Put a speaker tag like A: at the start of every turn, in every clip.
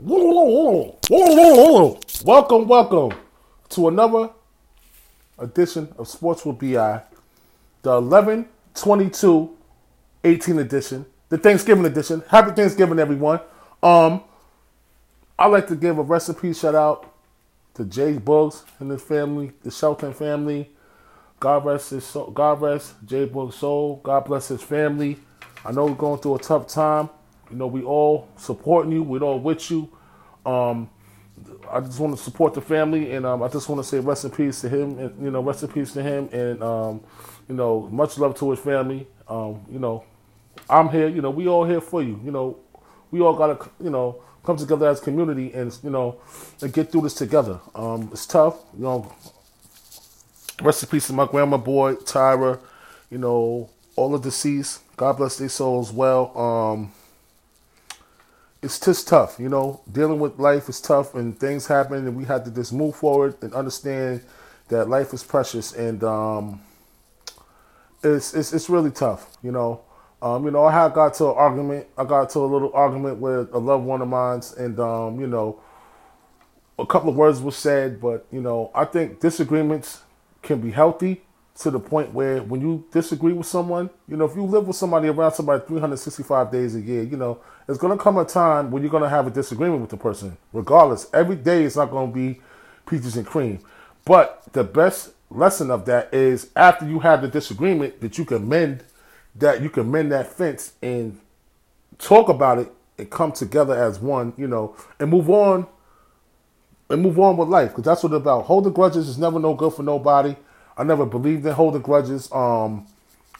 A: Welcome, welcome to another edition of Sports with BI, the 11 22 18 edition, the Thanksgiving edition. Happy Thanksgiving, everyone. Um, I'd like to give a recipe shout out to Jay Boogs and his family, the Shelton family. God rest his soul. God rest Jay Boogs' soul. God bless his family. I know we're going through a tough time. You know, we all supporting you. We're all with you. Um, I just want to support the family, and um, I just want to say rest in peace to him, and you know, rest in peace to him, and um, you know, much love to his family. Um, you know, I'm here. You know, we all here for you. You know, we all gotta, you know, come together as community and you know, and get through this together. Um, it's tough. You know, rest in peace to my grandma boy Tyra. You know, all the deceased. God bless their souls well. It's just tough, you know. Dealing with life is tough, and things happen, and we have to just move forward and understand that life is precious, and um, it's it's it's really tough, you know. Um, you know, I had got to an argument. I got to a little argument with a loved one of mine, and um, you know, a couple of words were said, but you know, I think disagreements can be healthy to the point where when you disagree with someone, you know, if you live with somebody around somebody 365 days a year, you know, there's going to come a time when you're going to have a disagreement with the person. Regardless, every day is not going to be peaches and cream. But the best lesson of that is after you have the disagreement that you can mend that you can mend that fence and talk about it and come together as one, you know, and move on and move on with life because that's what it's about. Holding grudges is never no good for nobody. I never believed in holding grudges. Um,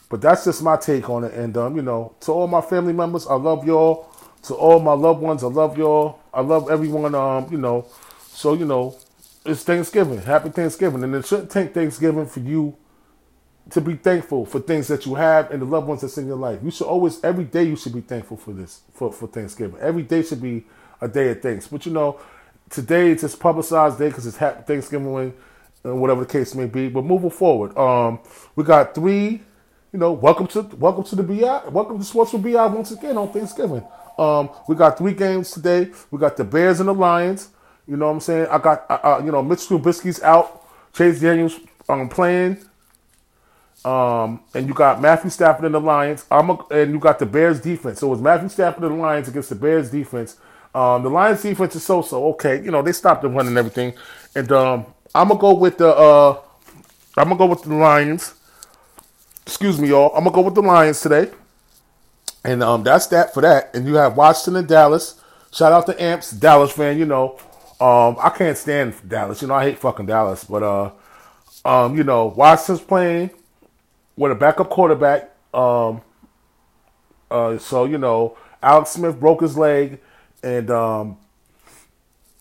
A: but that's just my take on it. And um, you know, to all my family members, I love y'all. To all my loved ones, I love y'all. I love everyone. Um, you know, so you know, it's Thanksgiving. Happy Thanksgiving, and it shouldn't take Thanksgiving for you to be thankful for things that you have and the loved ones that's in your life. You should always, every day, you should be thankful for this, for, for Thanksgiving. Every day should be a day of thanks. But you know, today it's just publicized day because it's Happy Thanksgiving, and whatever the case may be. But moving forward, um, we got three. You know, welcome to welcome to the BI, welcome to Sports with BI once again on Thanksgiving. Um, we got three games today. We got the Bears and the Lions. You know what I'm saying? I got uh, uh you know Mitch Trubisky's out, Chase Daniels um, playing. Um, and you got Matthew Stafford and the Lions. I'm a, and you got the Bears defense. So it's Matthew Stafford and the Lions against the Bears defense. Um, the Lions defense is so so okay. You know they stopped the run and everything. And um, I'm gonna go with the uh, I'm gonna go with the Lions. Excuse me, y'all. I'm gonna go with the Lions today. And um, that's that for that. And you have Washington and Dallas. Shout out to Amps, Dallas fan. You know, um, I can't stand Dallas. You know, I hate fucking Dallas. But uh, um, you know, Washington's playing with a backup quarterback. Um, uh, so you know, Alex Smith broke his leg, and um,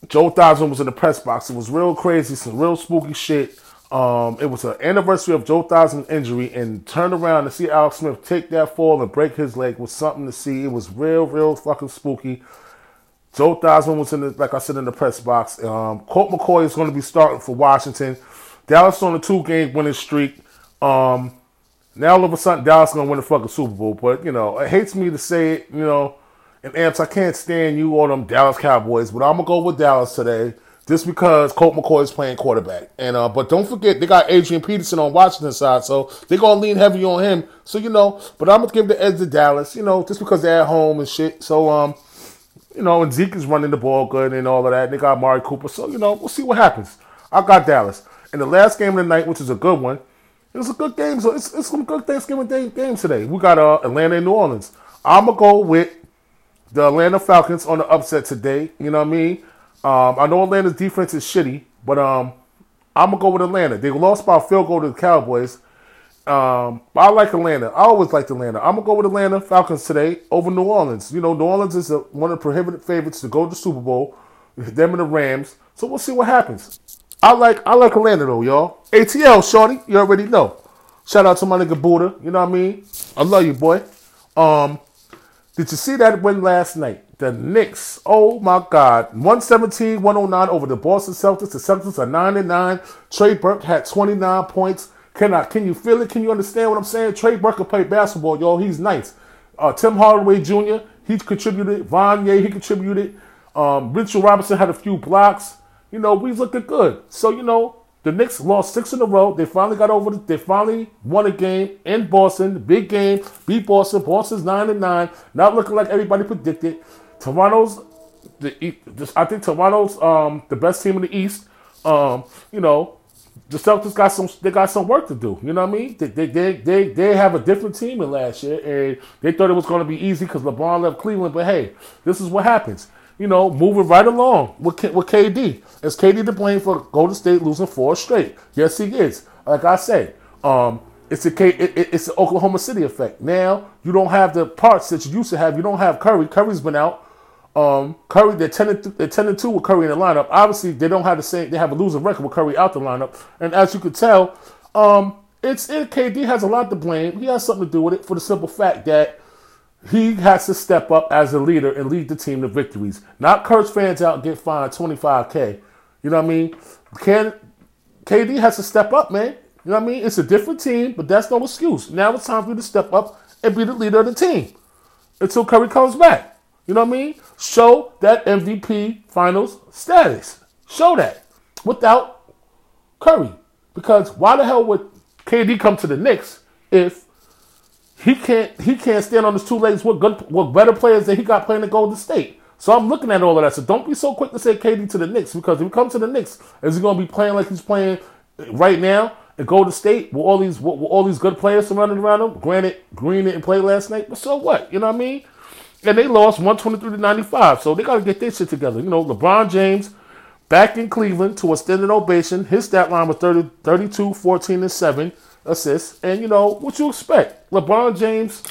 A: Joe Theismann was in the press box. It was real crazy, some real spooky shit. Um, it was an anniversary of Joe Theismann's injury, and turned around to see Alex Smith take that fall and break his leg was something to see. It was real, real fucking spooky. Joe Theismann was in the, like I said, in the press box. Um, Colt McCoy is going to be starting for Washington. Dallas on a two-game winning streak. Um, now all of a sudden Dallas is going to win the fucking Super Bowl, but you know it hates me to say it. You know, and amps, I can't stand you or them Dallas Cowboys, but I'm gonna go with Dallas today just because Colt McCoy is playing quarterback. And uh, but don't forget they got Adrian Peterson on Washington side, so they're gonna lean heavy on him. So you know, but I'm gonna give the edge to Dallas, you know, just because they're at home and shit. So um, you know, and Zeke is running the ball good and all of that. And they got Mari Cooper, so you know, we'll see what happens. I got Dallas. And the last game of the night, which is a good one, it was a good game. So it's, it's some good Thanksgiving Day games today. We got uh, Atlanta and New Orleans. I'm gonna go with the Atlanta Falcons on the upset today. You know what I mean? Um, I know Atlanta's defense is shitty, but um, I'm gonna go with Atlanta. They lost by a field goal to the Cowboys. Um, I like Atlanta. I always liked Atlanta. I'm gonna go with Atlanta Falcons today over New Orleans. You know, New Orleans is a, one of the prohibited favorites to go to the Super Bowl. Them and the Rams. So we'll see what happens. I like I like Atlanta though, y'all. ATL, shorty, you already know. Shout out to my nigga Buddha. You know what I mean? I love you, boy. Um, did you see that win last night? The Knicks, oh my God, 117 109 over the Boston Celtics. The Celtics are 9 and 9. Trey Burke had 29 points. Can I, can you feel it? Can you understand what I'm saying? Trey Burke can play basketball, y'all. He's nice. Uh, Tim Hardaway Jr., he contributed. Vaughn he contributed. Um, Mitchell Robinson had a few blocks. You know, we looking good. So you know, the Knicks lost six in a row. They finally got over. The, they finally won a game in Boston. Big game. Beat Boston. Boston's nine and nine. Not looking like everybody predicted. Toronto's the I think Toronto's um, the best team in the East. Um, you know, the Celtics got some they got some work to do. You know what I mean? They they they they, they have a different team than last year, and they thought it was going to be easy because LeBron left Cleveland. But hey, this is what happens. You know, moving right along with with KD. Is KD to blame for Golden State losing four straight? Yes, he is. Like I said, um, it's a K, it, it's the Oklahoma City effect. Now you don't have the parts that you used to have. You don't have Curry. Curry's been out. Um, Curry, they're 10, and th- they're 10 and 2 with Curry in the lineup. Obviously, they don't have the same, they have a losing record with Curry out the lineup. And as you could tell, um, it's it, KD has a lot to blame. He has something to do with it for the simple fact that he has to step up as a leader and lead the team to victories. Not curse fans out and get fined 25K. You know what I mean? Can KD has to step up, man. You know what I mean? It's a different team, but that's no excuse. Now it's time for you to step up and be the leader of the team until Curry comes back. You know what I mean? Show that MVP finals status. Show that without Curry. Because why the hell would KD come to the Knicks if he can't he can't stand on his two legs What good with better players that he got playing at Golden State? So I'm looking at all of that. So don't be so quick to say KD to the Knicks because if he comes to the Knicks, is he going to be playing like he's playing right now at Golden State with all these with, with all these good players surrounding around him? Granted, Green didn't play last night, but so what? You know what I mean? and they lost 123 to 95. So they got to get their shit together. You know, LeBron James back in Cleveland to a standing ovation. His stat line was 30, 32, 14, and 7 assists. And, you know, what you expect? LeBron James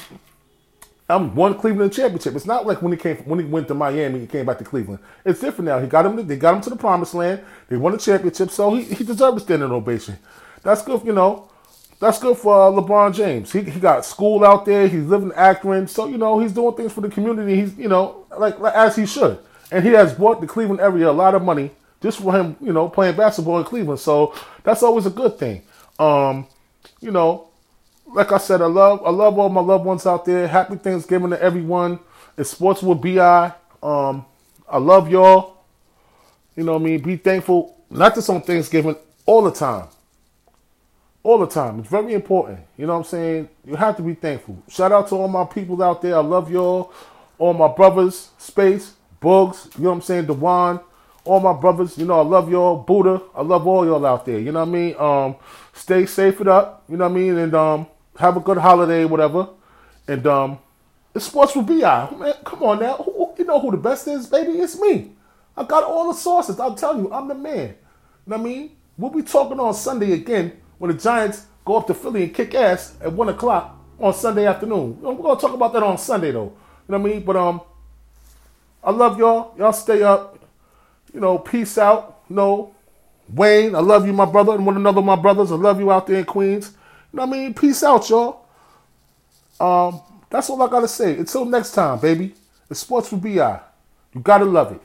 A: I'm one Cleveland championship. It's not like when he came when he went to Miami, he came back to Cleveland. It's different now. He got him. They got him to the promised land. They won the championship, so he, he deserved a standing ovation. That's good, you know. That's good for uh, LeBron James. He, he got school out there. He's living Akron, so you know he's doing things for the community. He's you know like, like as he should, and he has brought the Cleveland area a lot of money just for him you know playing basketball in Cleveland. So that's always a good thing. Um, you know, like I said, I love I love all my loved ones out there. Happy Thanksgiving to everyone. It's Sports with Bi. Um, I love y'all. You know what I mean? Be thankful, not just on Thanksgiving, all the time all the time. It's very important. You know what I'm saying? You have to be thankful. Shout out to all my people out there. I love y'all. All my brothers, Space, Bugs, you know what I'm saying? Dewan, all my brothers, you know, I love y'all. Buddha, I love all y'all out there. You know what I mean? Um, stay safe it up, you know what I mean? And um, have a good holiday, whatever. And um, it's sports with BI. Man, come on now. Who, you know who the best is, baby? It's me. I got all the sources. I'm telling you, I'm the man. You know what I mean? We'll be talking on Sunday again when the Giants go up to Philly and kick ass at one o'clock on Sunday afternoon. We're gonna talk about that on Sunday though. You know what I mean? But um, I love y'all. Y'all stay up. You know, peace out. Know, Wayne, I love you, my brother, and one another, my brothers. I love you out there in Queens. You know what I mean? Peace out, y'all. Um, that's all I gotta say. Until next time, baby. It's sports for BI. You gotta love it.